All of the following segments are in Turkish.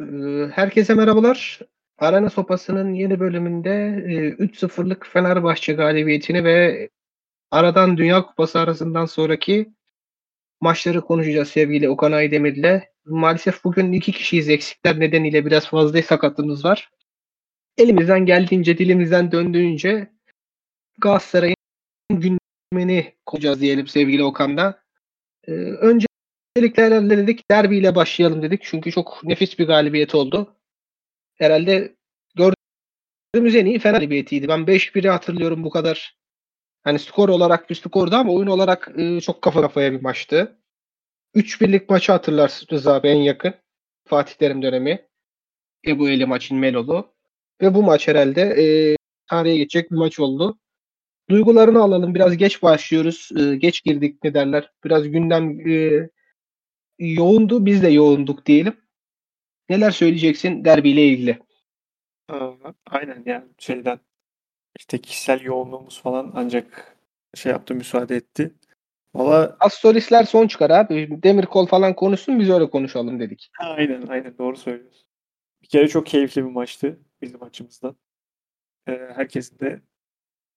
Ee, Herkese merhabalar. Arena Sopası'nın yeni bölümünde e, 3-0'lık Fenerbahçe galibiyetini ve aradan Dünya Kupası arasından sonraki maçları konuşacağız sevgili Okan Aydemir'le. Maalesef bugün iki kişiyiz eksikler nedeniyle biraz fazla sakatlığımız var. Elimizden geldiğince, dilimizden döndüğünce Galatasaray'ın gündemini konuşacağız diyelim sevgili Okan'da. Ee, öncelikle dedik derbiyle başlayalım dedik. Çünkü çok nefis bir galibiyet oldu. Herhalde gördüğümüz en iyi Fener galibiyetiydi. Ben 5-1'i hatırlıyorum bu kadar. Hani skor olarak bir skordu ama oyun olarak e, çok kafa kafaya bir maçtı. 3-1'lik maçı hatırlarsınız abi en yakın. Fatih Terim dönemi. Ebu Eli maçın Melolu. Ve bu maç herhalde e, tarihe geçecek bir maç oldu. Duygularını alalım. Biraz geç başlıyoruz. E, geç girdik ne derler. Biraz gündem e, yoğundu. Biz de yoğunduk diyelim. Neler söyleyeceksin derbiyle ilgili? Aa, aynen yani şeyden işte kişisel yoğunluğumuz falan ancak şey yaptı müsaade etti. Valla Az solistler son çıkar abi. Demir kol falan konuşsun biz öyle konuşalım dedik. aynen aynen doğru söylüyorsun. Bir kere çok keyifli bir maçtı bizim açımızdan. Ee, herkesin de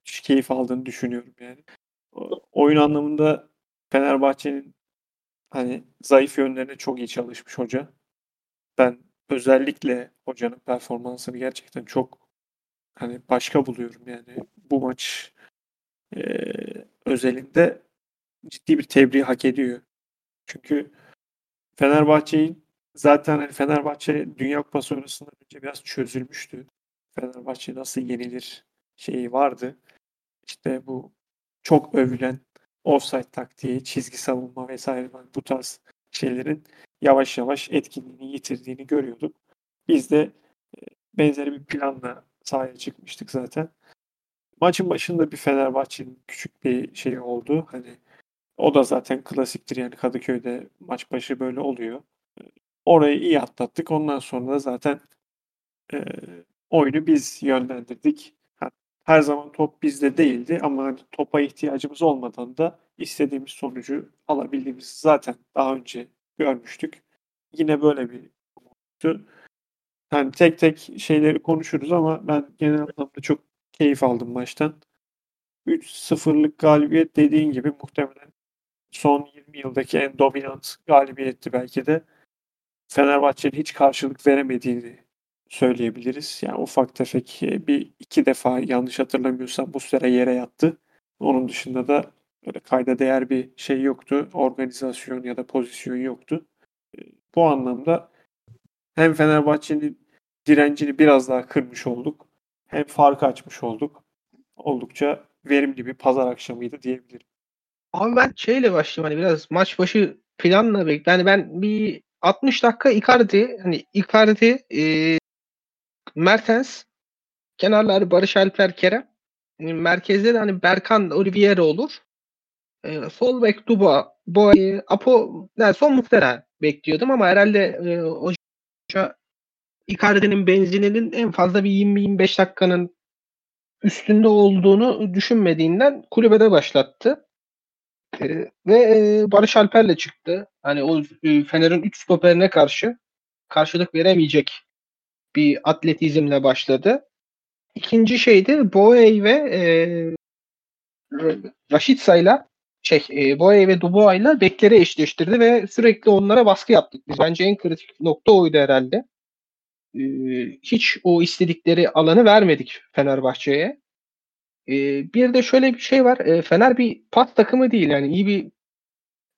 keyif aldığını düşünüyorum yani. O- Oyun anlamında Fenerbahçe'nin hani zayıf yönlerine çok iyi çalışmış hoca. Ben özellikle hocanın performansını gerçekten çok hani başka buluyorum yani bu maç eee, özelinde ciddi bir tebriği hak ediyor. Çünkü Fenerbahçe'yi zaten hani Fenerbahçe Dünya Kupası sonrasından önce biraz çözülmüştü. Fenerbahçe nasıl yenilir şeyi vardı. İşte bu çok övülen offside taktiği, çizgi savunma vesaire bu tarz şeylerin yavaş yavaş etkinliğini yitirdiğini görüyorduk. Biz de e, benzeri bir planla sahaya çıkmıştık zaten. Maçın başında bir Fenerbahçe'nin küçük bir şey oldu. Hani o da zaten klasiktir yani Kadıköy'de maç başı böyle oluyor. Orayı iyi atlattık. Ondan sonra da zaten e, oyunu biz yönlendirdik. Her zaman top bizde değildi ama hani topa ihtiyacımız olmadan da istediğimiz sonucu alabildiğimizi zaten daha önce görmüştük. Yine böyle bir olmuştu. Yani tek tek şeyleri konuşuruz ama ben genel anlamda çok keyif aldım maçtan. 3-0'lık galibiyet dediğin gibi muhtemelen son 20 yıldaki en dominant galibiyetti belki de. Fenerbahçe'nin hiç karşılık veremediğini söyleyebiliriz. Yani ufak tefek e, bir iki defa yanlış hatırlamıyorsam bu süre yere yattı. Onun dışında da böyle kayda değer bir şey yoktu. Organizasyon ya da pozisyon yoktu. E, Bu anlamda hem Fenerbahçe'nin direncini biraz daha kırmış olduk. Hem farkı açmış olduk. Oldukça verimli bir pazar akşamıydı diyebilirim. Abi ben şeyle başlayayım hani biraz maç başı planla bek. Yani ben bir 60 dakika Icardi hani Icardi e, Mertens kenarları Barış Alper Kerem e, merkezde de hani Berkan Oliveira olur. E, sol bek Duba Boy Apo yani son muhtemelen bekliyordum ama herhalde e, hoca Icardi'nin benzininin en fazla bir 20-25 dakikanın üstünde olduğunu düşünmediğinden kulübede başlattı. Ee, ve e, Barış Alper'le çıktı. Hani o e, Fener'in 3 stoperine karşı karşılık veremeyecek bir atletizmle başladı. İkinci şey de Boey ve e, Raşitsa'yla şey e, Boey ve Dubois'la bekleri eşleştirdi ve sürekli onlara baskı yaptık. Biz bence en kritik nokta oydu herhalde. Ee, hiç o istedikleri alanı vermedik Fenerbahçe'ye. Ee, bir de şöyle bir şey var. Ee, Fener bir pas takımı değil. Yani iyi bir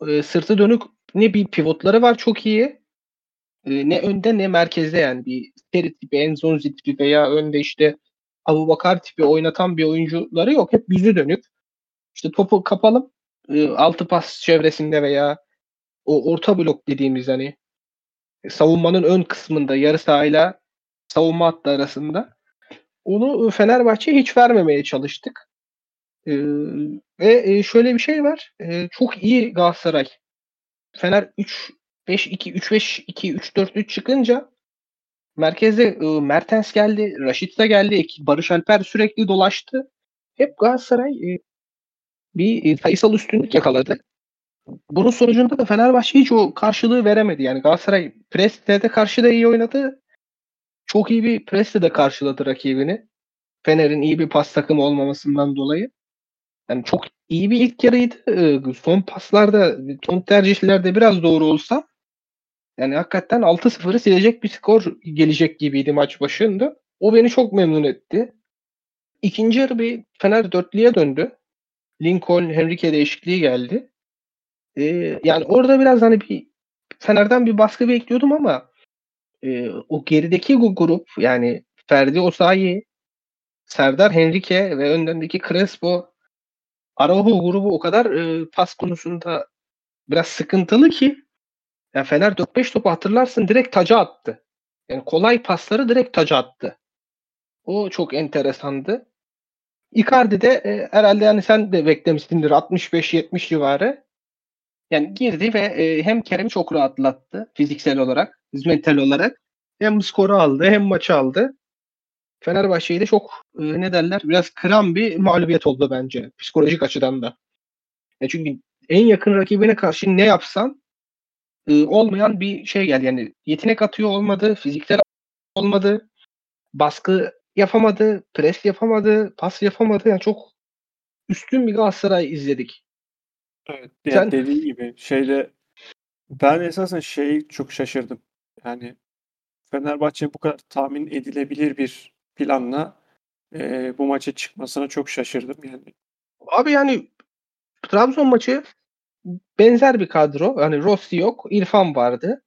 e, sırtı dönük ne bir pivotları var çok iyi. E, ne önde ne merkezde yani bir Seri tipi, Enzonzi tipi veya önde işte Abubakar tipi oynatan bir oyuncuları yok. Hep yüzü dönük. İşte topu kapalım. E, altı pas çevresinde veya o orta blok dediğimiz hani savunmanın ön kısmında yarı sahayla savunma hattı arasında. Onu Fenerbahçe hiç vermemeye çalıştık. Ee, ve e, şöyle bir şey var. Ee, çok iyi Galatasaray. Fener 3 5 2 3 5 2 3 4 3 çıkınca merkezde e, Mertens geldi, Raşit de geldi, Barış Alper sürekli dolaştı. Hep Galatasaray e, bir e, sayısal üstünlük yakaladı. bunun sonucunda da Fenerbahçe hiç o karşılığı veremedi. Yani Galatasaray preste de karşı da iyi oynadı. Çok iyi bir preste de karşıladı rakibini. Fener'in iyi bir pas takımı olmamasından dolayı. Yani çok iyi bir ilk yarıydı. Son paslarda, son tercihlerde biraz doğru olsa yani hakikaten 6-0'ı silecek bir skor gelecek gibiydi maç başında. O beni çok memnun etti. İkinci yarı bir Fener dörtlüye döndü. Lincoln, Henrique değişikliği geldi. Ee, yani orada biraz hani bir Fener'den bir baskı bekliyordum ama e, o gerideki grup yani Ferdi Osayi, Serdar Henrique ve öndendeki Crespo Araujo grubu o kadar e, pas konusunda biraz sıkıntılı ki yani Fener 4-5 topu hatırlarsın direkt taca attı. Yani kolay pasları direkt taca attı. O çok enteresandı. Icardi de e, herhalde yani sen de beklemişsindir 65-70 civarı. Yani girdi ve e, hem Kerem'i çok rahatlattı fiziksel olarak, mental olarak. Hem skoru aldı hem maçı aldı. Fenerbahçe'yi de çok e, ne derler biraz kıran bir mağlubiyet oldu bence psikolojik açıdan da. Ya çünkü en yakın rakibine karşı ne yapsan e, olmayan bir şey geldi. Yani yetenek atıyor olmadı, fiziksel olmadı, baskı yapamadı, pres yapamadı, pas yapamadı. Yani çok üstün bir Galatasaray izledik. Evet. Yani Sen... dediğin gibi şeyde ben esasen şey çok şaşırdım. Yani Fenerbahçe'nin bu kadar tahmin edilebilir bir planla e, bu maça çıkmasına çok şaşırdım yani. Abi yani Trabzon maçı benzer bir kadro. Yani Rossi yok, İrfan vardı.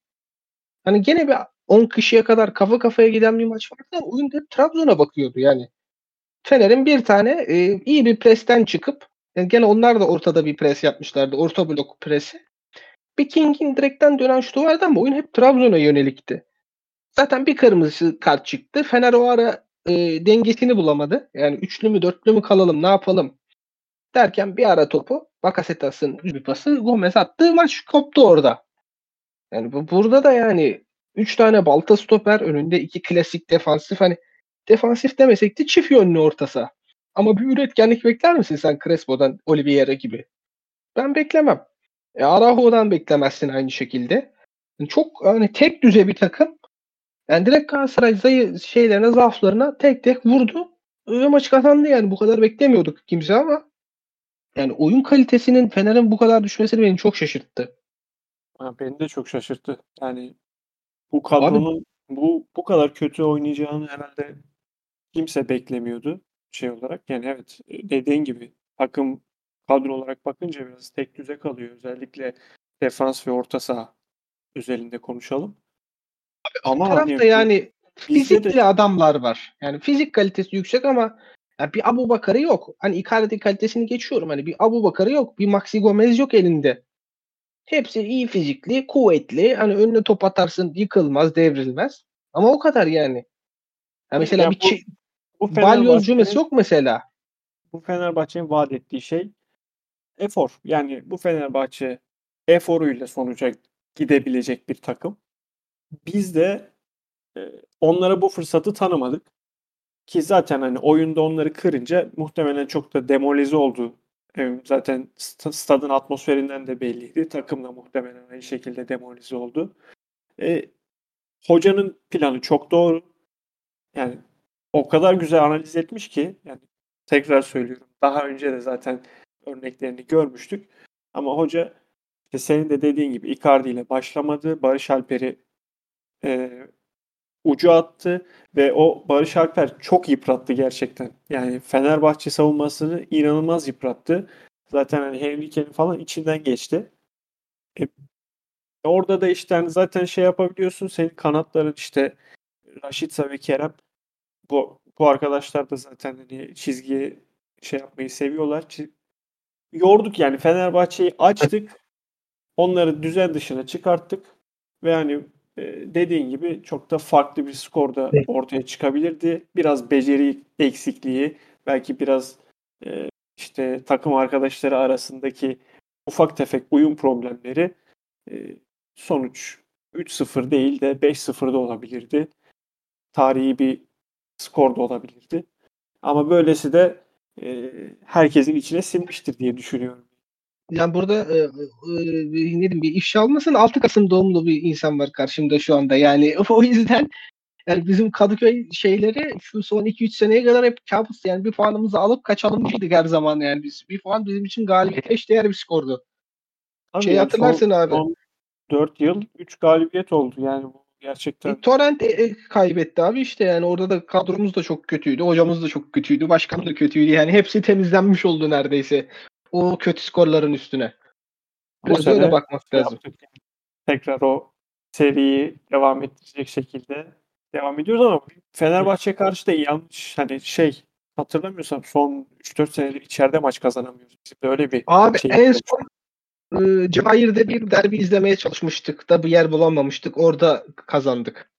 Hani gene bir 10 kişiye kadar kafa kafaya giden bir maç vardı ama oyun hep Trabzon'a bakıyordu yani. Fener'in bir tane e, iyi bir presten çıkıp yani gene onlar da ortada bir pres yapmışlardı. Orta blok presi. Bir King'in direkten dönen şutu vardı ama oyun hep Trabzon'a yönelikti. Zaten bir kırmızı kart çıktı. Fener o ara e, dengesini bulamadı. Yani üçlü mü dörtlü mü kalalım ne yapalım derken bir ara topu Bakasetas'ın bir pası Gomez attı. Maç koptu orada. Yani bu, burada da yani 3 tane balta stoper önünde iki klasik defansif hani defansif demesek de çift yönlü ortasa. Ama bir üretkenlik bekler misin sen Crespo'dan Oliveira gibi? Ben beklemem. E, Araujo'dan beklemezsin aynı şekilde. Yani çok hani tek düze bir takım. Yani direkt Galatasaray zayı şeylerine, zaaflarına tek tek vurdu. Ve maçı kazandı yani. Bu kadar beklemiyorduk kimse ama yani oyun kalitesinin Fener'in bu kadar düşmesini beni çok şaşırttı. Ha, beni de çok şaşırttı. Yani bu kadronun Abi, bu bu kadar kötü oynayacağını herhalde kimse beklemiyordu şey olarak. Yani evet dediğin gibi takım kadro olarak bakınca biraz tek düze kalıyor. Özellikle defans ve orta saha özelinde konuşalım. Ama tarafta hani, yani fizikli de... adamlar var. Yani fizik kalitesi yüksek ama yani bir Abu Bakar'ı yok. Hani Icardi kalitesini geçiyorum. Hani bir Abu Bakar'ı yok. Bir Maxi Gomez yok elinde. Hepsi iyi fizikli, kuvvetli. Hani önüne top atarsın yıkılmaz, devrilmez. Ama o kadar yani. yani mesela ya bir bu, bu balyoz yok mesela. Bu Fenerbahçe'nin vaat ettiği şey efor. Yani bu Fenerbahçe eforuyla sonuca gidebilecek bir takım. Biz de e, onlara bu fırsatı tanımadık. Ki zaten hani oyunda onları kırınca muhtemelen çok da demolize oldu. E, zaten stadın atmosferinden de belliydi. Takım da muhtemelen aynı şekilde demolize oldu. E, hocanın planı çok doğru. Yani o kadar güzel analiz etmiş ki yani tekrar söylüyorum. Daha önce de zaten örneklerini görmüştük. Ama hoca işte senin de dediğin gibi Icardi ile başlamadı. Barış Alper'i e, ucu attı ve o Barış Alper çok yıprattı gerçekten. Yani Fenerbahçe savunmasını inanılmaz yıprattı. Zaten hani Henrique'nin falan içinden geçti. E, orada da işte hani zaten şey yapabiliyorsun. Senin kanatların işte Raşitsa ve Kerem bu bu arkadaşlar da zaten hani çizgiye şey yapmayı seviyorlar. Yorduk yani Fenerbahçe'yi açtık. Onları düzen dışına çıkarttık. Ve hani dediğin gibi çok da farklı bir skor da ortaya çıkabilirdi. Biraz beceri eksikliği, belki biraz işte takım arkadaşları arasındaki ufak tefek uyum problemleri sonuç 3-0 değil de 5-0 da olabilirdi. Tarihi bir skor da olabilirdi. Ama böylesi de herkesin içine sinmiştir diye düşünüyorum. Yani burada e, e, ne diyeyim bir ifşa olmasın 6 Kasım doğumlu bir insan var karşımda şu anda. Yani o yüzden yani bizim Kadıköy şeyleri şu son 2-3 seneye kadar hep kabus. Yani bir puanımızı alıp kaçalım dedik her zaman yani biz. Bir puan bizim için galibiyet eşdeğer bir skordu. Tabii şey yani hatırlarsın son, abi. Son 4 yıl 3 galibiyet oldu. Yani bu gerçekten. E, Torrent e, e, kaybetti abi işte yani orada da kadromuz da çok kötüydü. Hocamız da çok kötüydü. Başkan da kötüydü. Yani hepsi temizlenmiş oldu neredeyse. O kötü skorların üstüne. Bu Biraz sene öyle bakmak lazım. Tekrar o seriyi devam ettirecek şekilde devam ediyoruz ama Fenerbahçe karşı da yanlış hani şey hatırlamıyorsam son 3-4 senedir içeride maç kazanamıyoruz. Bizim de öyle bir Abi şey en son e, Cevahir'de bir derbi izlemeye çalışmıştık da bir yer bulamamıştık. Orada kazandık.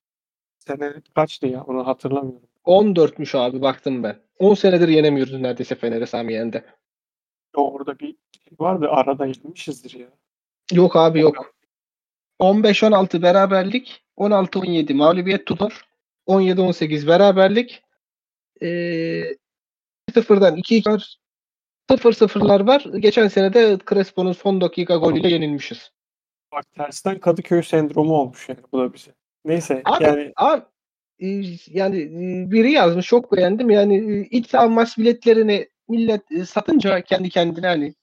sene kaçtı ya onu hatırlamıyorum. 14'müş abi baktım ben. 10 senedir yenemiyoruz neredeyse Fener'e Sami Yen'de. O orada bir şey vardı arada yenilmişizdir ya. Yok abi yok. 15-16 beraberlik. 16-17 mağlubiyet tutar. 17-18 beraberlik. Ee, 0'dan 2 var. 0-0'lar var. Geçen sene de Crespo'nun son dakika golüyle yenilmişiz. Bak tersten Kadıköy sendromu olmuş yani bu da bize. Neyse Abi, yani abi e, yani e, biri yazmış çok beğendim. Yani e, iç saha maç biletlerini millet e, satınca kendi kendine hani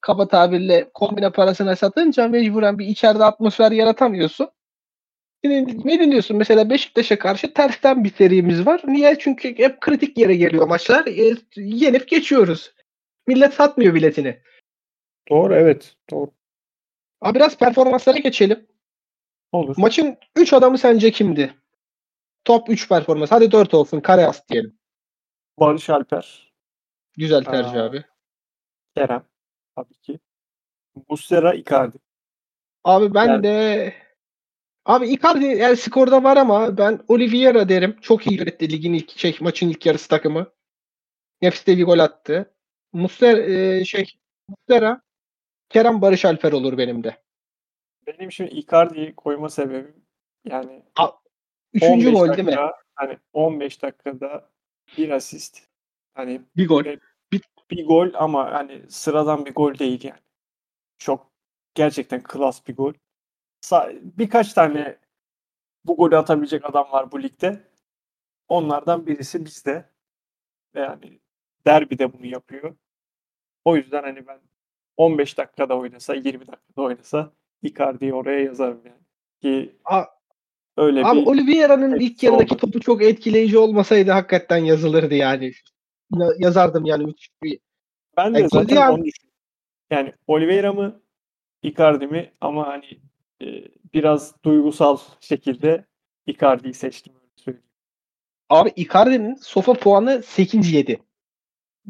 kaba tabirle kombine parasına satınca mecburen bir içeride atmosfer yaratamıyorsun. Şimdi ne dinliyorsun? Mesela Beşiktaş'a karşı tersten bir serimiz var. Niye? Çünkü hep kritik yere geliyor maçlar. E, yenip geçiyoruz. Millet satmıyor biletini. doğru evet doğru Abi biraz performanslara geçelim. olur. Maçın 3 adamı sence kimdi? Top 3 performans. Hadi 4 olsun. Kare as diyelim. Barış Alper, Güzel tercih Aa. abi. Kerem tabii ki. Muslera, Icardi. Abi ben Yani- de Abi Icardi yani skorda var ama ben Oliveira derim. Çok iyi yönetti ligin ilk şey maçın ilk yarısı takımı. Nefis de bir gol attı. Muslera e, şey Muslera Kerem Barış Alper olur benim de. Benim şimdi Icardi'yi koyma sebebim yani Üçüncü 15 gol dakika, değil mi? Hani 15 dakikada bir asist. Hani Bir gol. bir gol ama hani sıradan bir gol değil yani. Çok gerçekten klas bir gol. Sa- birkaç tane bu golü atabilecek adam var bu ligde. Onlardan birisi bizde. Ve yani derbide bunu yapıyor. O yüzden hani ben 15 dakikada oynasa, 20 dakikada oynasa Icardi'yi oraya yazarım yani. Ki A- öyle Abi bir Oliveira'nın ilk yarıdaki oldu. topu çok etkileyici olmasaydı hakikaten yazılırdı yani. Ya- Yazardım yani müthiş bir. Ben de Yani zaten Kylian- onu düşünüyorum. Yani Oliveira mı Icardi mi ama hani e, biraz duygusal şekilde Icardi'yi seçtim öyle söyleyeyim. Abi Icardi'nin sofa puanı 8-7.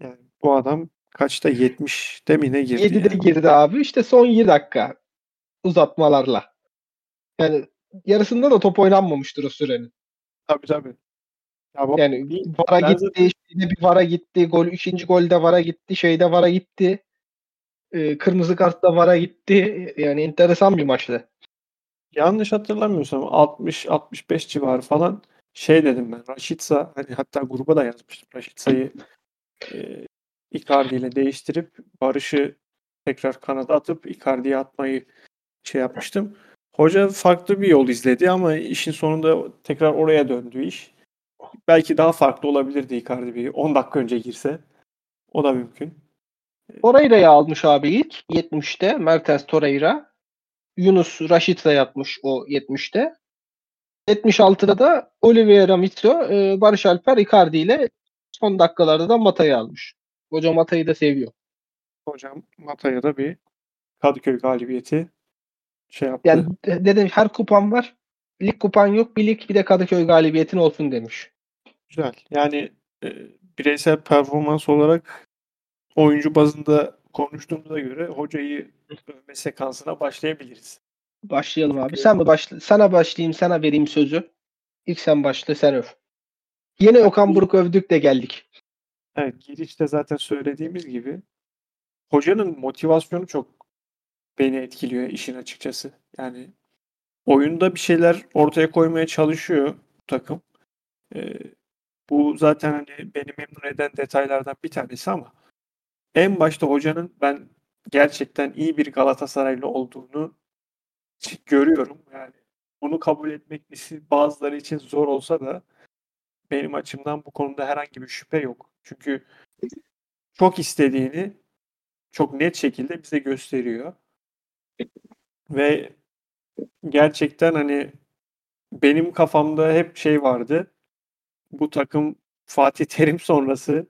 Yani bu adam kaçta 70'te mi ne girdi 7'de yani. girdi abi. İşte son 20 dakika uzatmalarla. Yani yarısında da top oynanmamıştır o sürenin. Tabii tabii. Bu Yani bir- VAR'a ben gitti, yine bir VAR'a gitti, gol üçüncü golde VAR'a gitti, şeyde VAR'a gitti. Ee, kırmızı kartla VAR'a gitti. Yani enteresan bir maçtı. yanlış hatırlamıyorsam 60-65 civarı falan şey dedim ben. Raşitsa hani hatta gruba da yazmıştım. Raşitsa'yı e, Icardi ile değiştirip Barış'ı tekrar kanada atıp Icardi'ye atmayı şey yapmıştım. Hoca farklı bir yol izledi ama işin sonunda tekrar oraya döndü iş. Belki daha farklı olabilirdi Icardi bir 10 dakika önce girse. O da mümkün. Torreira'yı almış abi ilk 70'te. Mertens Torreira. Yunus Raşit'le yapmış o 70'te. 76'da da Oliveira Mitro, e, Barış Alper Icardi ile son dakikalarda da Mata'yı almış. Hoca Mata'yı da seviyor. Hocam Mata'ya da bir Kadıköy galibiyeti şey yaptı. Yani de- dedim her kupan var. Lig kupan yok. Bir lig bir de Kadıköy galibiyetin olsun demiş. Güzel. Yani e, bireysel performans olarak oyuncu bazında konuştuğumuza göre hocayı övme sekansına başlayabiliriz. Başlayalım abi. Sen mi başla? Sana başlayayım, sana vereyim sözü. İlk sen başla, sen öv. Yine Okan Buruk övdük de geldik. Evet, girişte zaten söylediğimiz gibi hocanın motivasyonu çok beni etkiliyor işin açıkçası. Yani oyunda bir şeyler ortaya koymaya çalışıyor takım. Ee, bu zaten hani beni memnun eden detaylardan bir tanesi ama en başta hocanın ben gerçekten iyi bir Galatasaraylı olduğunu görüyorum. Yani bunu kabul etmek bazıları için zor olsa da benim açımdan bu konuda herhangi bir şüphe yok. Çünkü çok istediğini çok net şekilde bize gösteriyor. Ve gerçekten hani benim kafamda hep şey vardı. Bu takım Fatih Terim sonrası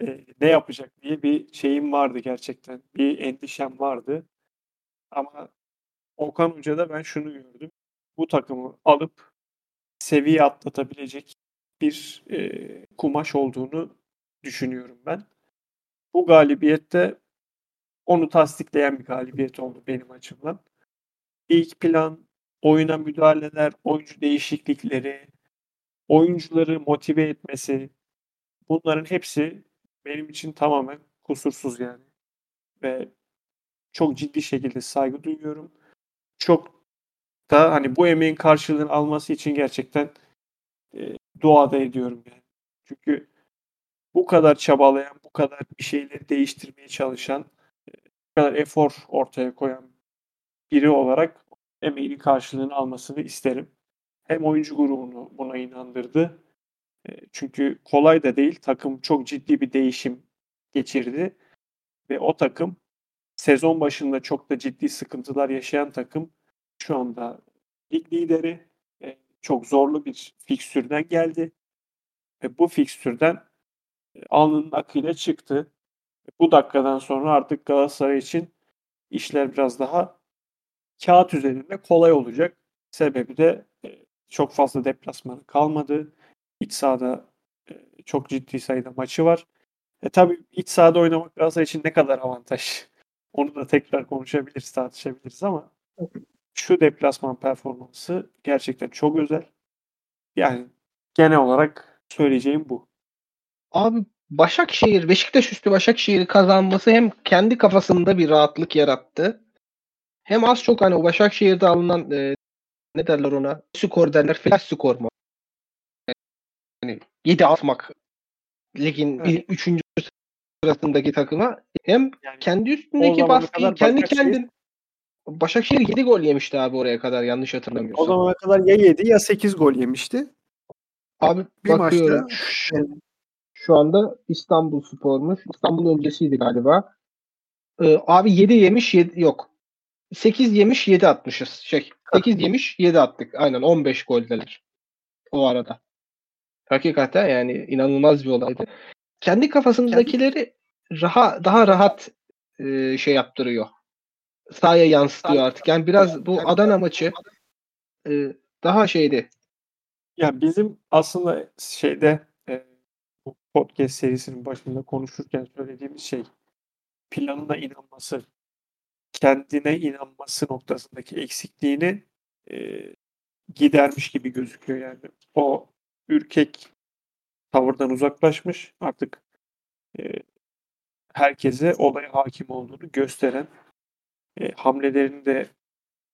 e, ne yapacak diye bir şeyim vardı gerçekten. Bir endişem vardı. Ama Okan Hoca'da ben şunu gördüm. Bu takımı alıp seviye atlatabilecek bir e, kumaş olduğunu düşünüyorum ben. Bu galibiyette onu tasdikleyen bir galibiyet oldu benim açımdan. İlk plan, oyuna müdahaleler, oyuncu değişiklikleri, oyuncuları motive etmesi bunların hepsi benim için tamamen kusursuz yani. Ve çok ciddi şekilde saygı duyuyorum. Çok da hani bu emeğin karşılığını alması için gerçekten e, dua ediyorum yani. Çünkü bu kadar çabalayan, bu kadar bir şeyleri değiştirmeye çalışan, e, bu kadar efor ortaya koyan biri olarak emeğinin karşılığını almasını isterim. Hem oyuncu grubunu buna inandırdı. E, çünkü kolay da değil. Takım çok ciddi bir değişim geçirdi. Ve o takım sezon başında çok da ciddi sıkıntılar yaşayan takım şu anda lig lideri. E, çok zorlu bir fikstürden geldi. Ve bu fikstürden e, alnının akıyla çıktı. Bu dakikadan sonra artık Galatasaray için işler biraz daha kağıt üzerinde kolay olacak. Sebebi de e, çok fazla deplasmanı kalmadı. İç sahada e, çok ciddi sayıda maçı var. E tabii iç sahada oynamak Galatasaray için ne kadar avantaj. Onu da tekrar konuşabiliriz, tartışabiliriz ama şu deplasman performansı gerçekten çok özel. Yani genel olarak söyleyeceğim bu. Abi Başakşehir, Beşiktaş üstü Başakşehir'i kazanması hem kendi kafasında bir rahatlık yarattı. Hem az çok hani o Başakşehir'de alınan e, ne derler ona? Skor derler. Flash skor mu? Yani 7 atmak ligin evet. 3. sırasındaki takıma hem yani, kendi üstündeki baskıyı kendi Başakşehir... kendin Başakşehir 7 gol yemişti abi oraya kadar yanlış hatırlamıyorsam. O zamana kadar ya 7 ya 8 gol yemişti. Abi bir bakıyorum. Maçta... Şu, şu anda İstanbul Spor'muş. İstanbul öncesiydi galiba. Ee, abi 7 yemiş 7 yok. 8 yemiş 7 atmışız. Şey 8 yemiş 7 attık. Aynen 15 goldeler. O arada. Hakikaten yani inanılmaz bir olaydı. Kendi kafasındakileri raha, daha rahat e, şey yaptırıyor. Sahaya yansıtıyor artık. Yani biraz bu Adana maçı e, daha şeydi. Ya bizim aslında şeyde e, bu podcast serisinin başında konuşurken söylediğimiz şey planına inanması kendine inanması noktasındaki eksikliğini e, gidermiş gibi gözüküyor yani. O ürkek tavırdan uzaklaşmış. Artık e, herkese olaya hakim olduğunu gösteren e, hamlelerini de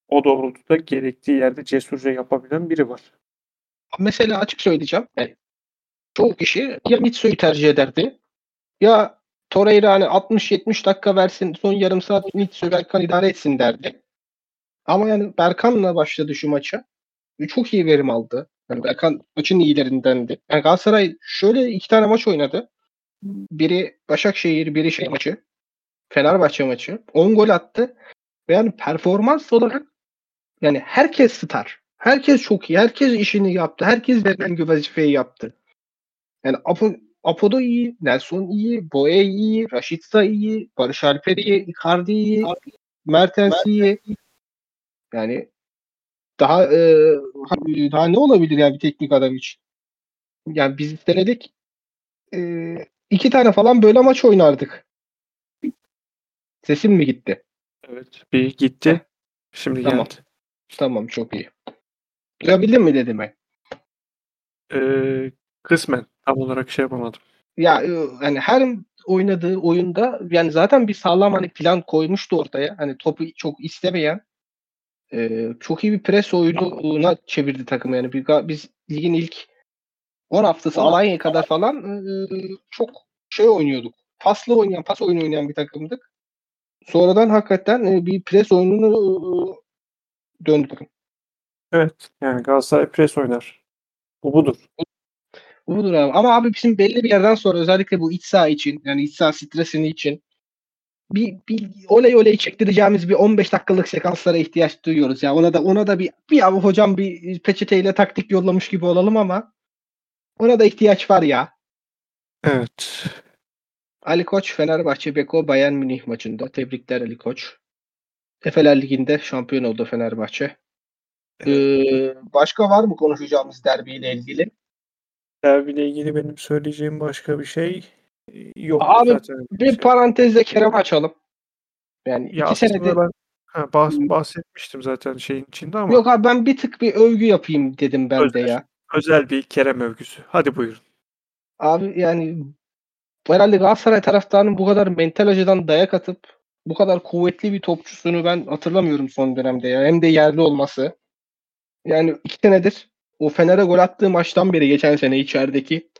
o doğrultuda gerektiği yerde cesurca yapabilen biri var. Mesela açık söyleyeceğim. Yani, çoğu kişi ya Mitsu'yu tercih ederdi ya Torreira hani 60-70 dakika versin son yarım saat Mitsu Berkan idare etsin derdi. Ama yani Berkan'la başladı şu maça. Çok iyi verim aldı. Yani Berkan maçın iyilerindendi. Yani Galatasaray şöyle iki tane maç oynadı. Biri Başakşehir, biri şey maçı. Fenerbahçe maçı. 10 gol attı. Ve yani performans olarak yani herkes star. Herkes çok iyi. Herkes işini yaptı. Herkes verilen vazifeyi yaptı. Yani Apo, Apo'da iyi, Nelson iyi, Boye iyi, Raşitsa iyi, Barış Alper iyi, Icardi iyi, Mertens iyi. Yani daha e, daha ne olabilir yani bir teknik adam için? Yani biz denedik e, iki tane falan böyle maç oynardık. Sesim mi gitti? Evet bir gitti. Şimdi tamam. geldi. Tamam çok iyi. Duyabildin mi dedim ben? Ee, kısmen tam olarak şey yapamadım. Ya hani her oynadığı oyunda yani zaten bir sağlam hani plan koymuştu ortaya. Hani topu çok istemeyen e, çok iyi bir pres oyununa çevirdi takımı yani. Bir, biz ligin ilk 10 haftası Alanya kadar falan e, çok şey oynuyorduk. Paslı oynayan, pas oyunu oynayan bir takımdık. sonradan hakikaten e, bir pres oyununu e, döndürdü. Evet. Yani Galatasaray pres oynar. Bu budur. Bu budur abi. Ama abi bizim belli bir yerden sonra özellikle bu iç saha için yani iç saha stresini için bir, bir olay olay çektireceğimiz bir 15 dakikalık sekanslara ihtiyaç duyuyoruz ya. Ona da ona da bir bir abi hocam bir peçeteyle taktik yollamış gibi olalım ama ona da ihtiyaç var ya. Evet. Ali Koç Fenerbahçe Beko Bayern Münih maçında. Tebrikler Ali Koç. Efeler Ligi'nde şampiyon oldu Fenerbahçe. Ee, başka var mı konuşacağımız derbiyle ilgili? Derbiyle ilgili benim söyleyeceğim başka bir şey yok. Abi, zaten. Bir Şey. parantezde Kerem açalım. Yani Ya iki senedir ben ha, bahs bahsetmiştim zaten şeyin içinde ama yok abi ben bir tık bir övgü yapayım dedim ben de Özel. ya. özel bir Kerem övgüsü. Hadi buyurun. Abi yani herhalde Galatasaray taraftarının bu kadar mental açıdan dayak atıp bu kadar kuvvetli bir topçusunu ben hatırlamıyorum son dönemde ya. Hem de yerli olması. Yani iki senedir o Fener'e gol attığı maçtan beri geçen sene içerideki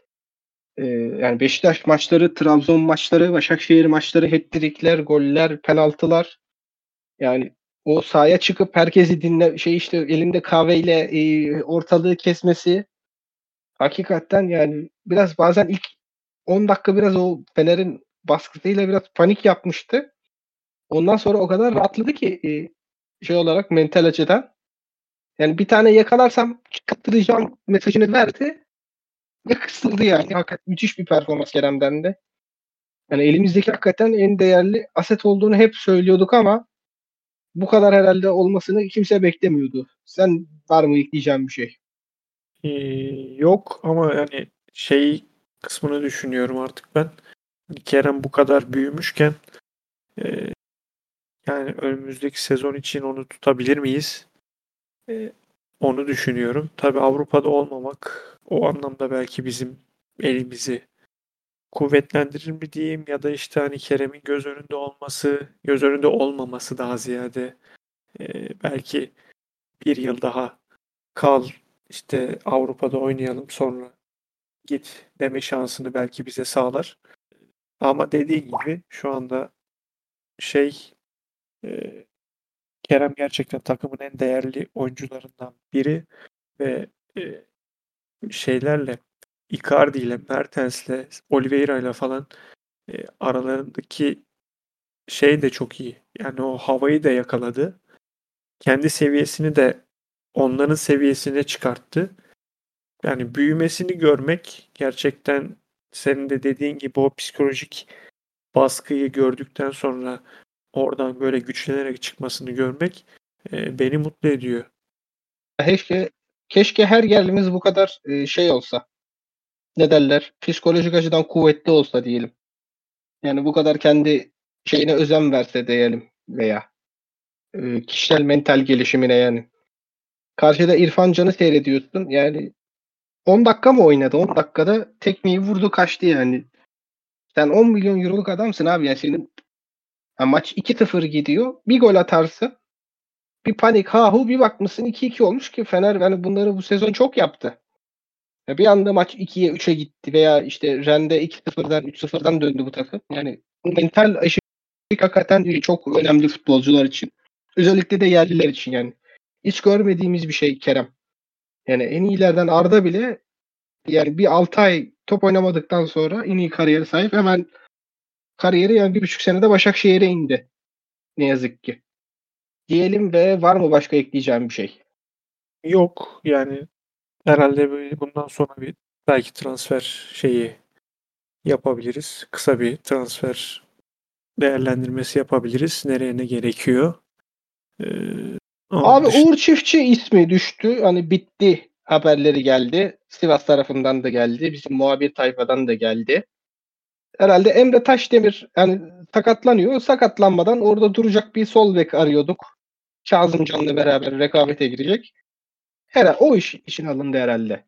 e, yani Beşiktaş maçları, Trabzon maçları, Başakşehir maçları, hat-trickler, goller, penaltılar. Yani o sahaya çıkıp herkesi dinle şey işte elinde kahveyle e, ortalığı kesmesi hakikaten yani biraz bazen ilk 10 dakika biraz o Fener'in baskısıyla biraz panik yapmıştı. Ondan sonra o kadar rahatladı ki e, şey olarak mental açıdan. Yani bir tane yakalarsam çıkartacağım mesajını verdi. Ve kıstırdı yani. Hakikaten müthiş bir performans Kerem'den de. Yani elimizdeki hakikaten en değerli aset olduğunu hep söylüyorduk ama bu kadar herhalde olmasını kimse beklemiyordu. Sen var mı ekleyeceğin bir şey? Ee, yok ama yani şey kısmını düşünüyorum artık ben. Kerem bu kadar büyümüşken e, yani önümüzdeki sezon için onu tutabilir miyiz? E, onu düşünüyorum. Tabii Avrupa'da olmamak o anlamda belki bizim elimizi kuvvetlendirir mi diyeyim ya da işte hani Kerem'in göz önünde olması, göz önünde olmaması daha ziyade e, belki bir yıl daha kal işte Avrupa'da oynayalım sonra git deme şansını belki bize sağlar. Ama dediğin gibi şu anda şey e, Kerem gerçekten takımın en değerli oyuncularından biri ve e, şeylerle Icardi ile Mertens'le Oliveira ile falan e, aralarındaki şey de çok iyi. Yani o havayı da yakaladı. Kendi seviyesini de onların seviyesine çıkarttı. Yani büyümesini görmek gerçekten senin de dediğin gibi o psikolojik baskıyı gördükten sonra oradan böyle güçlenerek çıkmasını görmek e, beni mutlu ediyor. Keşke keşke her yerimiz bu kadar e, şey olsa. Ne derler? Psikolojik açıdan kuvvetli olsa diyelim. Yani bu kadar kendi şeyine özen verse diyelim veya e, kişisel mental gelişimine yani. Karşıda İrfan Can'ı seyrediyorsun. Yani 10 dakika mı oynadı? 10 dakikada tekmeyi vurdu kaçtı yani. Sen 10 milyon euroluk adamsın abi. Yani senin ha, maç 2-0 gidiyor. Bir gol atarsın. Bir panik ha hu bir bakmışsın 2-2 olmuş ki Fener yani bunları bu sezon çok yaptı. Ya bir anda maç 2'ye 3'e gitti veya işte Rende 2-0'dan 3-0'dan döndü bu takım. Yani mental aşı hakikaten çok önemli futbolcular için. Özellikle de yerliler için yani. Hiç görmediğimiz bir şey Kerem. Yani en iyilerden Arda bile yani bir 6 ay top oynamadıktan sonra en iyi kariyeri sahip. Hemen kariyeri yani bir buçuk senede Başakşehir'e indi. Ne yazık ki. Diyelim ve var mı başka ekleyeceğim bir şey? Yok yani herhalde bundan sonra bir belki transfer şeyi yapabiliriz. Kısa bir transfer değerlendirmesi yapabiliriz. Nereye ne gerekiyor? Ee, Abi dışında... Uğur Çiftçi ismi düştü. Hani bitti haberleri geldi. Sivas tarafından da geldi. Bizim muhabir tayfadan da geldi. Herhalde Emre Taşdemir yani sakatlanıyor. Sakatlanmadan orada duracak bir sol bek arıyorduk. Kazım Can'la beraber rekabete girecek. Herhalde o iş için alındı herhalde.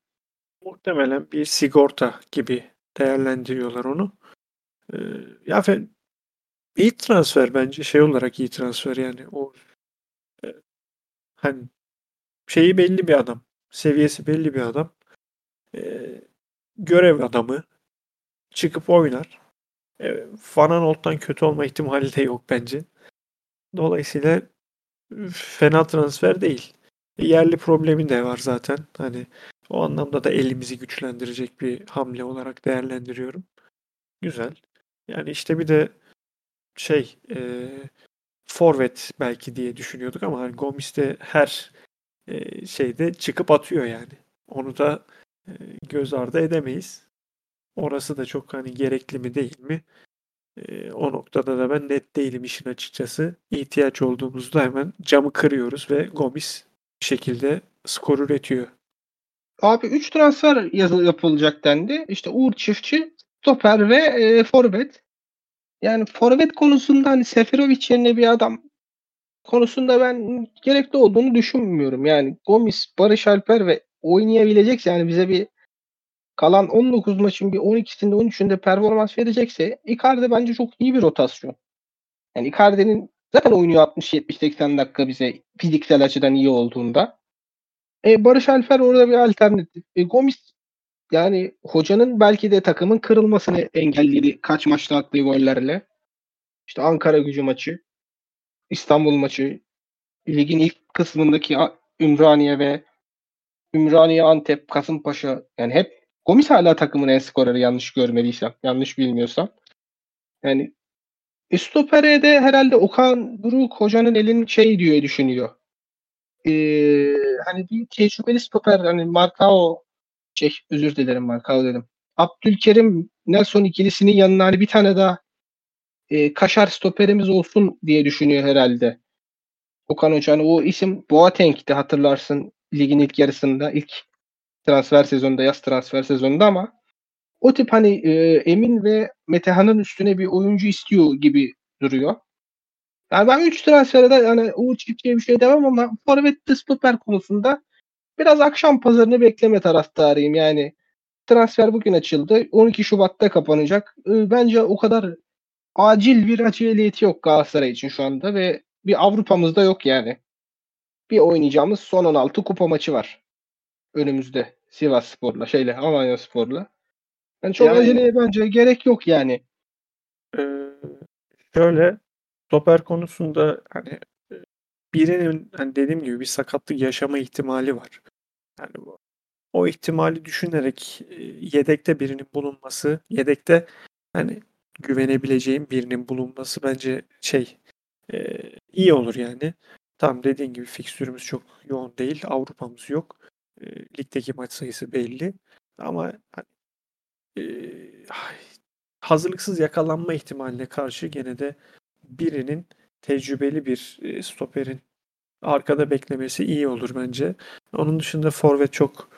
Muhtemelen bir sigorta gibi değerlendiriyorlar onu. Ee, ya iyi transfer bence şey olarak iyi transfer yani o e, hani şeyi belli bir adam. Seviyesi belli bir adam. E, görev adamı çıkıp oynar. E, Van Aanholt'tan kötü olma ihtimali de yok bence. Dolayısıyla fena transfer değil. Yerli problemi de var zaten. Hani o anlamda da elimizi güçlendirecek bir hamle olarak değerlendiriyorum. Güzel. Yani işte bir de şey e, forvet belki diye düşünüyorduk ama hani Gomis de her e, şeyde çıkıp atıyor yani. Onu da e, göz ardı edemeyiz. Orası da çok hani gerekli mi değil mi? E, o noktada da ben net değilim işin açıkçası. İhtiyaç olduğumuzda hemen camı kırıyoruz ve Gomis bir şekilde skor üretiyor. Abi 3 transfer yazı yapılacak dendi. İşte Uğur Çiftçi, stoper ve e, forvet. Yani forvet konusunda hani Seferovic yerine bir adam konusunda ben gerekli olduğunu düşünmüyorum. Yani Gomis, Barış Alper ve oynayabilecekse yani bize bir kalan 19 maçın bir 12'sinde 13'ünde performans verecekse Icardi bence çok iyi bir rotasyon. Yani Icardi'nin zaten oynuyor 60 70 80 dakika bize fiziksel açıdan iyi olduğunda. E, Barış Alper orada bir alternatif. E, Gomis yani hocanın belki de takımın kırılmasını engelledi kaç maçta attığı gollerle. İşte Ankara gücü maçı, İstanbul maçı, ligin ilk kısmındaki Ümraniye ve Ümraniye, Antep, Kasımpaşa yani hep Gomis hala takımın en skoreri yanlış görmediysem, yanlış bilmiyorsam. Yani e, stopere de herhalde Okan Buruk hocanın elin şey diye düşünüyor. Ee, hani bir tecrübeli stoper hani Markao şey özür dilerim Markao dedim. Abdülkerim Nelson ikilisinin yanına hani bir tane daha e, kaşar stoperimiz olsun diye düşünüyor herhalde. Okan Hoca hani o isim Boateng'ti hatırlarsın ligin ilk yarısında ilk transfer sezonunda yaz transfer sezonunda ama o tip hani e, Emin ve Metehan'ın üstüne bir oyuncu istiyor gibi duruyor. Yani ben 3 transfere de yani Uğur Çiftçi'ye bir şey demem ama forvet stoper konusunda biraz akşam pazarını bekleme taraftarıyım. Yani transfer bugün açıldı. 12 Şubat'ta kapanacak. E, bence o kadar acil bir aciliyeti yok Galatasaray için şu anda ve bir Avrupa'mızda yok yani. Bir oynayacağımız son 16 kupa maçı var. Önümüzde Sivas Spor'la şeyle Alanya Spor'la. Yani çok yani, aceleye bence gerek yok yani. E, şöyle stoper konusunda hani birinin hani dediğim gibi bir sakatlık yaşama ihtimali var. Yani bu, o ihtimali düşünerek yedekte birinin bulunması, yedekte hani güvenebileceğim birinin bulunması bence şey e, iyi olur yani. Tam dediğin gibi fikstürümüz çok yoğun değil. Avrupa'mız yok. E, ligdeki maç sayısı belli. Ama e, hazırlıksız yakalanma ihtimaline karşı gene de birinin tecrübeli bir e, stoperin arkada beklemesi iyi olur bence. Onun dışında forvet çok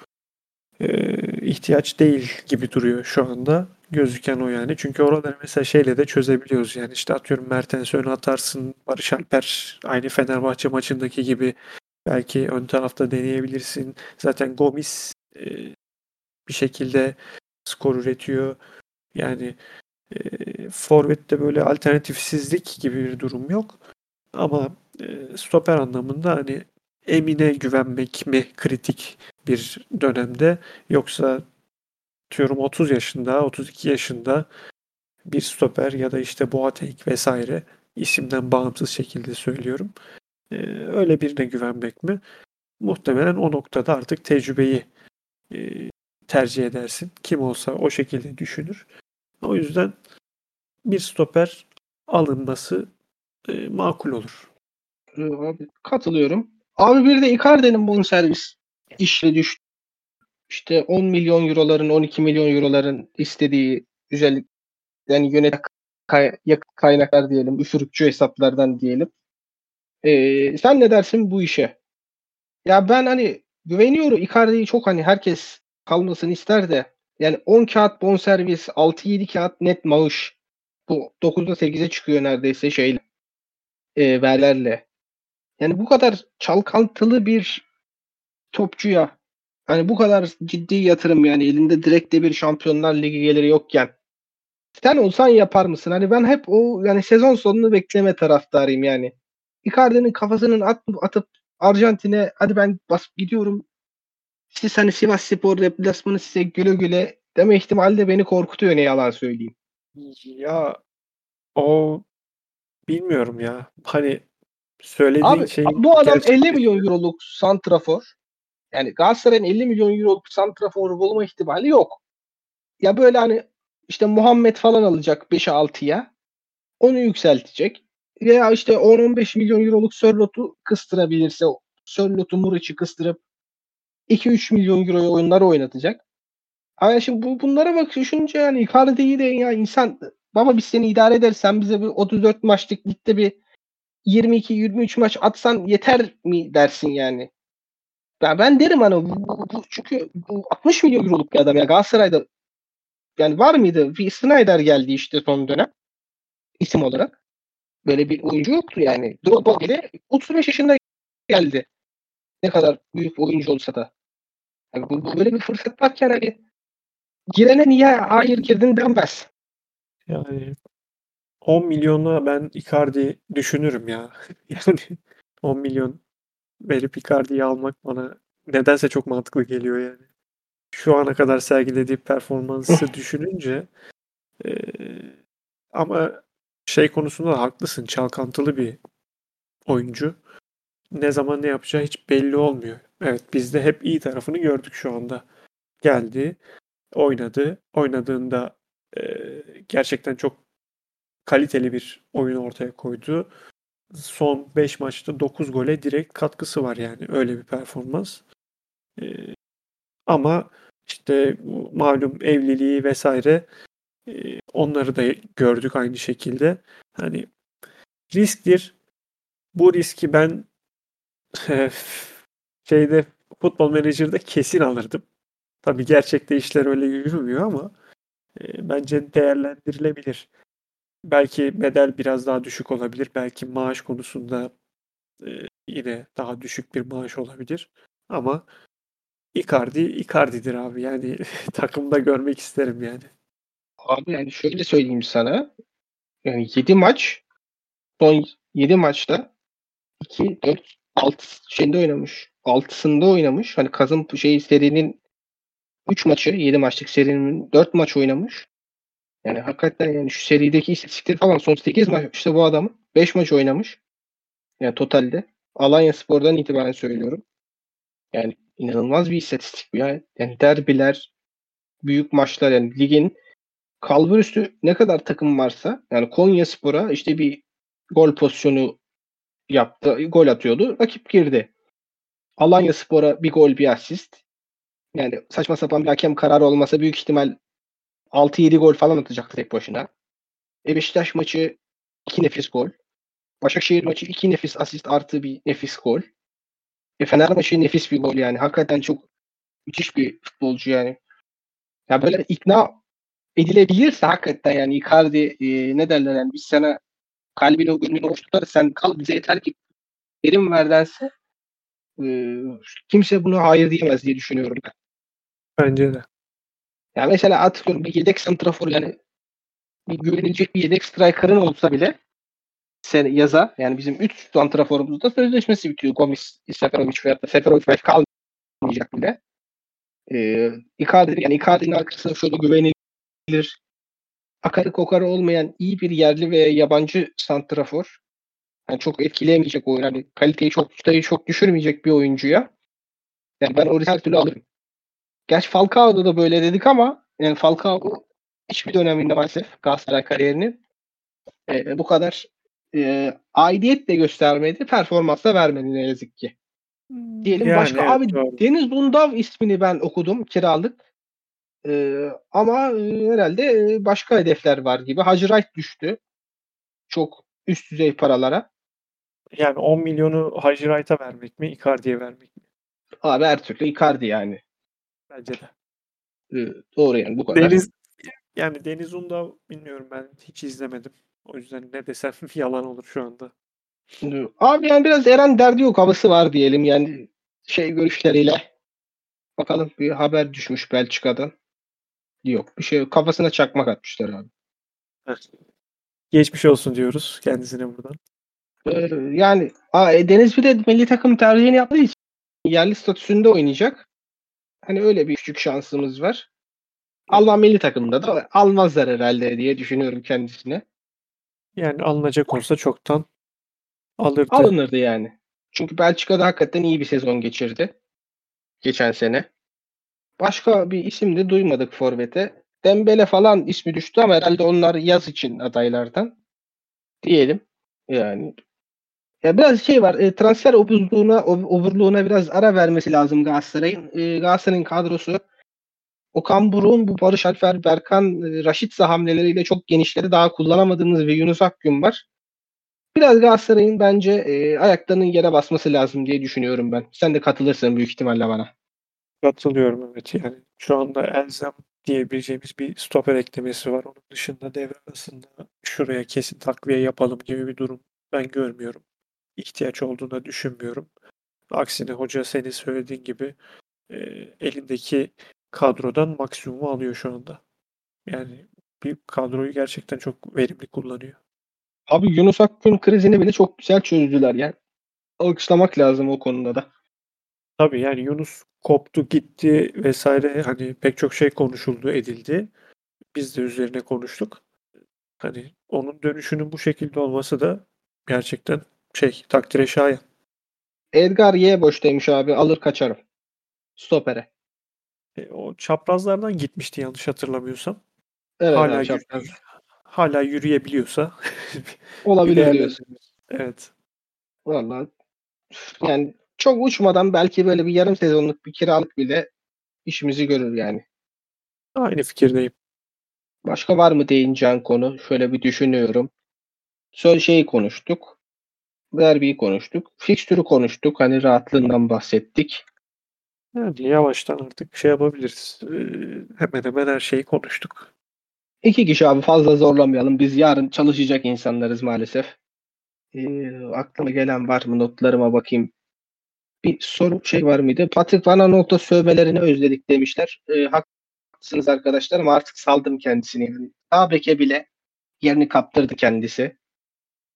e, ihtiyaç değil gibi duruyor şu anda. Gözüken o yani. Çünkü oraları mesela şeyle de çözebiliyoruz. Yani işte atıyorum Mertens öne atarsın. Barış Alper aynı Fenerbahçe maçındaki gibi belki ön tarafta deneyebilirsin. Zaten Gomis e, bir şekilde skor üretiyor. Yani e, Forvet'te böyle alternatifsizlik gibi bir durum yok. Ama e, stoper anlamında hani Emine güvenmek mi kritik bir dönemde yoksa diyorum 30 yaşında, 32 yaşında bir stoper ya da işte Boateng vesaire isimden bağımsız şekilde söylüyorum. Ee, öyle birine güvenmek mi? Muhtemelen o noktada artık tecrübeyi e, tercih edersin. Kim olsa o şekilde düşünür. O yüzden bir stoper alınması e, makul olur. Ee, abi katılıyorum. Abi bir de Icardi'nin bonservis işle düştü. İşte 10 milyon euroların 12 milyon euroların istediği özellik yani yönet kay, kaynaklar diyelim, üfürükçü hesaplardan diyelim. Ee, sen ne dersin bu işe? Ya ben hani güveniyorum Icardi'yi çok hani herkes kalmasını ister de yani 10 kağıt bonservis, 6-7 kağıt net maaş. Bu 9'da 8'e çıkıyor neredeyse şeyle. E, verlerle. Yani bu kadar çalkantılı bir topçuya hani bu kadar ciddi yatırım yani elinde direkt de bir Şampiyonlar Ligi geliri yokken sen olsan yapar mısın? Hani ben hep o yani sezon sonunu bekleme taraftarıyım yani. Icardi'nin kafasının at, atıp Arjantin'e hadi ben basıp gidiyorum. Siz hani Sivas Spor deplasmanı size güle güle deme ihtimali de beni korkutuyor ne yalan söyleyeyim. Ya o bilmiyorum ya. Hani Söylediğin Abi şey bu adam gerçekten- 50 milyon euroluk santrafor. Yani Galatasaray'ın 50 milyon euroluk santrafor bulma ihtimali yok. Ya böyle hani işte Muhammed falan alacak 5'e 6'ya. Onu yükseltecek. Veya işte 10-15 milyon euroluk Sörlot'u kıstırabilirse Sörlot'u Muriç'i kıstırıp 2-3 milyon euroya oyunlar oynatacak. Ama şimdi bu, bunlara bak düşününce yani Icardi'yi de ya insan baba biz seni idare ederiz sen bize bir 34 maçlık ligde bir 22-23 maç atsan yeter mi dersin yani. Ben, ben derim hani bu- bu- çünkü bu 60 milyon euroluk bir adam ya Galatasaray'da yani var mıydı? Bir Snyder geldi işte son dönem isim olarak. Böyle bir oyuncu yoktu yani. Drogba bile 35 yaşında geldi. Ne kadar büyük bir oyuncu olsa da. Yani bu, bu böyle bir fırsat varken hani girene niye hayır girdin denmez. Yani 10 milyona ben Icardi düşünürüm ya. Yani 10 milyon verip Icardi'yi almak bana nedense çok mantıklı geliyor yani. Şu ana kadar sergilediği performansı düşününce eee, ama şey konusunda da haklısın. Çalkantılı bir oyuncu. Ne zaman ne yapacağı hiç belli olmuyor. Evet biz de hep iyi tarafını gördük şu anda. Geldi, oynadı. Oynadığında eee, gerçekten çok kaliteli bir oyun ortaya koydu. Son 5 maçta 9 gole direkt katkısı var yani öyle bir performans. Ee, ama işte malum evliliği vesaire e, onları da gördük aynı şekilde. Hani risktir. Bu riski ben şeyde futbol menajerde kesin alırdım. Tabii gerçekte işler öyle yürümüyor ama e, bence değerlendirilebilir. Belki bedel biraz daha düşük olabilir. Belki maaş konusunda e, yine daha düşük bir maaş olabilir. Ama Icardi Icardi'dir abi. Yani takımda görmek isterim yani. Abi yani şöyle söyleyeyim sana. Yani 7 maç son 7 maçta 2, 4, 6 şeyinde oynamış. 6'sında oynamış. Hani kazın şey serinin 3 maçı 7 maçlık serinin 4 maç oynamış. Yani hakikaten yani şu serideki istatistikleri falan son 8 maç işte bu adam 5 maç oynamış. Yani totalde. Alanya Spor'dan itibaren söylüyorum. Yani inanılmaz bir istatistik bu ya. Yani derbiler, büyük maçlar yani ligin kalbur üstü ne kadar takım varsa yani Konya Spor'a işte bir gol pozisyonu yaptı. Gol atıyordu. Rakip girdi. Alanya Spor'a bir gol bir asist. Yani saçma sapan bir hakem kararı olmasa büyük ihtimal 6-7 gol falan atacaktı tek başına. E Beşiktaş maçı 2 nefis gol. Başakşehir maçı 2 nefis asist artı bir nefis gol. E Fener maçı nefis bir gol yani. Hakikaten çok müthiş bir futbolcu yani. Ya böyle ikna edilebilirse hakikaten yani Icardi e, ne derler yani biz sana kalbini gönlünü hoş tutarız sen kal bize yeter ki verim ver dense e, kimse buna hayır diyemez diye düşünüyorum ben. Bence de. Ya mesela atıyorum bir yedek santrafor yani bir güvenilecek bir yedek striker'ın olsa bile sen yaza yani bizim 3 santraforumuzda sözleşmesi bitiyor. Gomis, Seferovic veya Seferovic belki kalmayacak bile. Ee, Icardi, yani Icardi'nin arkasında şöyle güvenilir akarı kokarı olmayan iyi bir yerli ve yabancı santrafor. Yani çok etkileyemeyecek oyun. Hani kaliteyi çok çıtayı çok düşürmeyecek bir oyuncuya. Yani ben o her türlü alırım. Gerçi Falcao'da da böyle dedik ama yani Falcao hiçbir döneminde maalesef Galatasaray kariyerinin e, bu kadar e, aidiyet de göstermedi, performans da vermedi ne yazık ki. Diyelim Yani başka evet, abi doğru. Deniz Bundav ismini ben okudum kiralık. E, ama e, herhalde e, başka hedefler var gibi. Hacı Wright düştü. Çok üst düzey paralara. Yani 10 milyonu Hacı Wright'a vermek mi, Icardi'ye vermek mi? Abi her türlü Icardi yani. Bence de. E, doğru yani bu kadar. Deniz yani Deniz Undao bilmiyorum ben hiç izlemedim. O yüzden ne desem yalan olur şu anda. Abi yani biraz Eren derdi yok havası var diyelim yani şey görüşleriyle. Bakalım bir haber düşmüş Belçika'dan. Yok bir şey yok. Kafasına çakmak atmışlar abi. Geçmiş olsun diyoruz kendisine buradan. Ee, yani a, e, Deniz bir de milli takım tercihini yaptığı için yerli statüsünde oynayacak. Hani öyle bir küçük şansımız var. Alman milli takımında da almazlar herhalde diye düşünüyorum kendisine. Yani alınacak olsa çoktan Alırdı. Alınırdı yani. Çünkü Belçika'da hakikaten iyi bir sezon geçirdi. Geçen sene. Başka bir isim de duymadık Forvet'e. Dembele falan ismi düştü ama herhalde onlar yaz için adaylardan. Diyelim. Yani ya biraz şey var. E, transfer obuzluğuna, overluğuna biraz ara vermesi lazım Galatasaray'ın. E, Galatasaray'ın kadrosu Okan Buruk'un bu Barış Alper, Berkan, e, Raşitsa hamleleriyle çok genişleri daha kullanamadığımız ve Yunus Akgün var. Biraz Galatasaray'ın bence e, ayaklarının yere basması lazım diye düşünüyorum ben. Sen de katılırsın büyük ihtimalle bana. Katılıyorum evet yani. Şu anda elzem diyebileceğimiz bir stoper eklemesi var. Onun dışında devre arasında şuraya kesin takviye yapalım gibi bir durum ben görmüyorum. İhtiyaç olduğunu düşünmüyorum. Aksine hoca senin söylediğin gibi e, elindeki kadrodan maksimumu alıyor şu anda. Yani bir kadroyu gerçekten çok verimli kullanıyor. Abi Yunus Akgün krizini bile çok güzel çözdüler yani. Alkışlamak lazım o konuda da. Tabii yani Yunus koptu gitti vesaire hani pek çok şey konuşuldu edildi. Biz de üzerine konuştuk. Hani onun dönüşünün bu şekilde olması da gerçekten şey takdire şayan. Edgar Y boştaymış abi alır kaçarım. Stopere. E, o çaprazlardan gitmişti yanlış hatırlamıyorsam. Evet, hala abi, yürü- hala yürüyebiliyorsa Olabilir diyorsun. Evet. Vallahi yani çok uçmadan belki böyle bir yarım sezonluk bir kiralık bile işimizi görür yani. Aynı fikirdeyim. Başka var mı değineceğin konu? Şöyle bir düşünüyorum. Son şeyi konuştuk. Derbiyi konuştuk. Fikstürü konuştuk. Hani rahatlığından bahsettik. Yani yavaştan artık şey yapabiliriz. Ee, hemen hemen her şeyi konuştuk. İki kişi abi fazla zorlamayalım. Biz yarın çalışacak insanlarız maalesef. Ee, aklıma gelen var mı? Notlarıma bakayım. Bir soru şey var mıydı? Patrick Van Aanholt'a sövmelerini özledik demişler. Ee, haklısınız arkadaşlar ama artık saldım kendisini. Yani sağ beke bile yerini kaptırdı kendisi.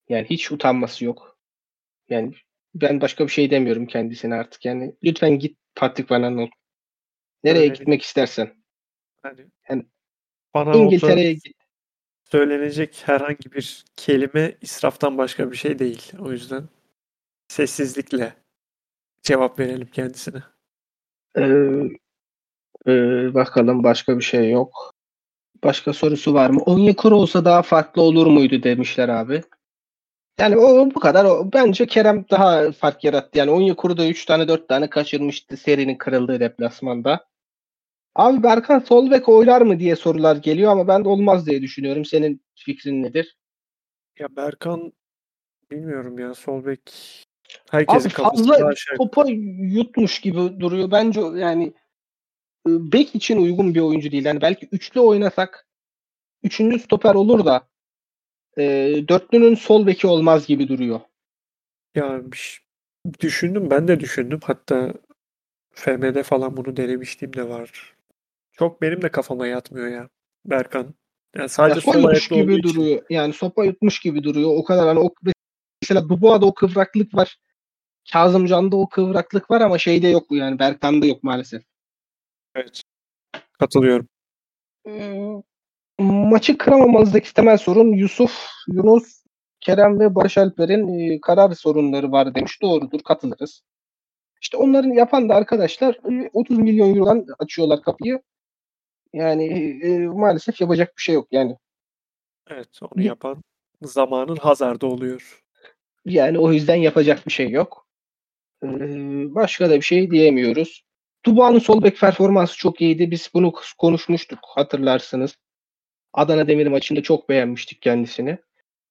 Yani hiç utanması yok. Yani ben başka bir şey demiyorum kendisine artık. Yani lütfen git Patrick Van Aanholt. Nereye Öyle. gitmek istersen. Yani bana İngiltere'ye git. söylenecek herhangi bir kelime israftan başka bir şey değil. O yüzden sessizlikle cevap verelim kendisine. Ee, e, bakalım başka bir şey yok. Başka sorusu var mı? Onyekuru olsa daha farklı olur muydu demişler abi. Yani o bu kadar. O, bence Kerem daha fark yarattı. Yani Onyekuru da 3 tane 4 tane kaçırmıştı serinin kırıldığı deplasmanda. Abi Berkan sol bek oylar mı diye sorular geliyor ama ben de olmaz diye düşünüyorum. Senin fikrin nedir? Ya Berkan bilmiyorum ya sol bek herkesin Abi fazla topa yutmuş gibi duruyor. Bence yani e, bek için uygun bir oyuncu değil. Yani belki üçlü oynasak üçüncü stoper olur da e, dörtlünün sol beki olmaz gibi duruyor. Ya düşündüm ben de düşündüm. Hatta FM'de falan bunu denemiştim de var. Çok benim de kafama yatmıyor ya Berkan. Yani sadece Ya sol yutmuş gibi için. duruyor. Yani sopa yutmuş gibi duruyor. O kadar hani o mesela Dubois'da o kıvraklık var. Kazımcan'da o kıvraklık var ama şeyde yok bu yani. Berkan'da yok maalesef. Evet. Katılıyorum. Hmm, maçı kıramamanızdaki temel sorun Yusuf, Yunus, Kerem ve Barış Alper'in e, karar sorunları var demiş. Doğrudur, katılırız. İşte onların yapan da arkadaşlar e, 30 milyon eurodan açıyorlar kapıyı. Yani e, maalesef yapacak bir şey yok yani. Evet onu yapan zamanın hazarda oluyor. Yani o yüzden yapacak bir şey yok. Ee, başka da bir şey diyemiyoruz. Dubois'un sol bek performansı çok iyiydi. Biz bunu konuşmuştuk hatırlarsınız. Adana Demir maçında çok beğenmiştik kendisini.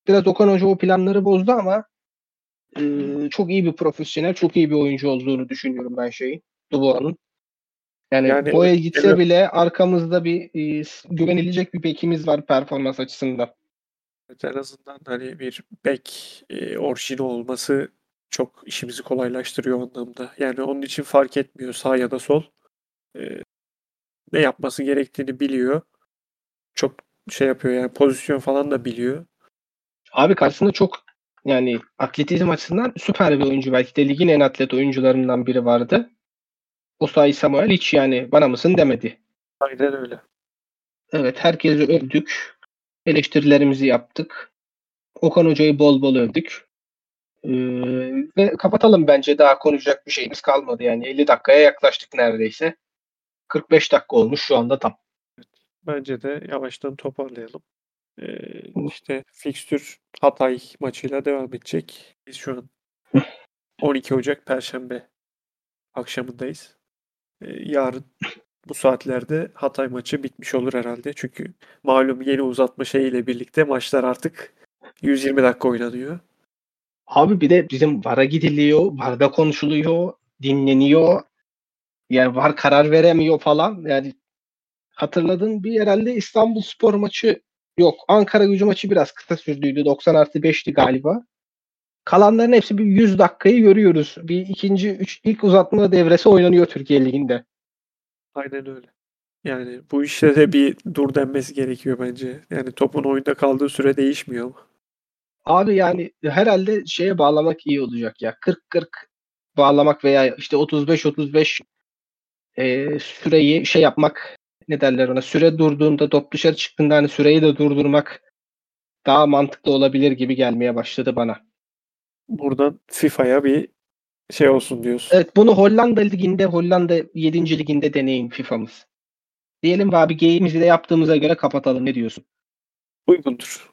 Biraz Okan Hoca o planları bozdu ama e, çok iyi bir profesyonel, çok iyi bir oyuncu olduğunu düşünüyorum ben şeyin. Dubois'un. Yani, Yani Boya gitse evet. bile arkamızda bir e, güvenilecek bir bekimiz var performans açısından. Evet, en azından hani bir bek e, orijini olması çok işimizi kolaylaştırıyor o anlamda. Yani onun için fark etmiyor sağ ya da sol. E, ne yapması gerektiğini biliyor. Çok şey yapıyor yani pozisyon falan da biliyor. Abi karşısında çok yani atletizm açısından süper bir oyuncu. Belki de ligin en atlet oyuncularından biri vardı. Osayi Samuel hiç yani bana mısın demedi. Aynen öyle. Evet herkesi övdük. Eleştirilerimizi yaptık. Okan Hoca'yı bol bol övdük. Ee, ve kapatalım bence daha konuşacak bir şeyimiz kalmadı yani 50 dakikaya yaklaştık neredeyse. 45 dakika olmuş şu anda tam. Bence de yavaştan toparlayalım. Ee, işte fikstür Hatay maçıyla devam edecek. Biz şu an 12 Ocak Perşembe akşamındayız. Ee, yarın bu saatlerde Hatay maçı bitmiş olur herhalde. Çünkü malum yeni uzatma şeyiyle birlikte maçlar artık 120 dakika oynanıyor. Abi bir de bizim VAR'a gidiliyor, VAR'da konuşuluyor, dinleniyor. Yani VAR karar veremiyor falan. Yani hatırladığın bir herhalde İstanbul Spor maçı yok. Ankara gücü maçı biraz kısa sürdüydü. 90 artı 5'ti galiba. Kalanların hepsi bir 100 dakikayı görüyoruz. Bir ikinci, üç, ilk uzatma devresi oynanıyor Türkiye Ligi'nde. Aynen öyle. Yani bu işte de bir dur denmesi gerekiyor bence. Yani topun oyunda kaldığı süre değişmiyor ama. Abi yani herhalde şeye bağlamak iyi olacak ya. 40-40 bağlamak veya işte 35-35 e, süreyi şey yapmak ne derler ona süre durduğunda top dışarı çıktığında hani süreyi de durdurmak daha mantıklı olabilir gibi gelmeye başladı bana. Buradan FIFA'ya bir şey olsun diyorsun. Evet bunu Hollanda liginde Hollanda 7. liginde deneyin FIFA'mız. Diyelim ve abi geyimizi de yaptığımıza göre kapatalım ne diyorsun? Uygundur.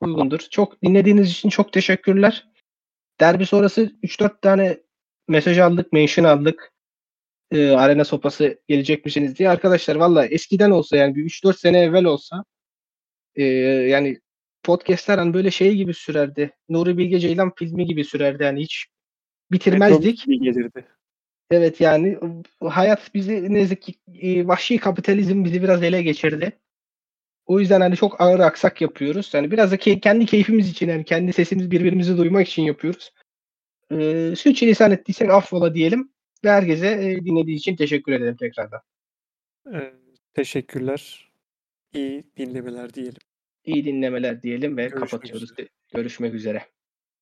Uygundur. Çok dinlediğiniz için çok teşekkürler. Derbi sonrası 3-4 tane mesaj aldık, mention aldık. Ee, arena sopası gelecek misiniz diye. Arkadaşlar valla eskiden olsa yani bir 3-4 sene evvel olsa e, yani podcastler hani böyle şey gibi sürerdi. Nuri Bilge Ceylan filmi gibi sürerdi yani hiç bitirmezdik. Metro gelirdi. Evet yani hayat bizi ne yazık ki e, vahşi kapitalizm bizi biraz ele geçirdi. O yüzden hani çok ağır aksak yapıyoruz. Yani biraz da key- kendi keyfimiz için yani kendi sesimizi birbirimizi duymak için yapıyoruz. Ee, Sürçülisan ettiysek affola diyelim. Ve herkese e, dinlediği için teşekkür ederim tekrardan. Ee, teşekkürler. İyi dinlemeler diyelim. İyi dinlemeler diyelim ve Görüşmek kapatıyoruz. üzere. Görüşmek üzere.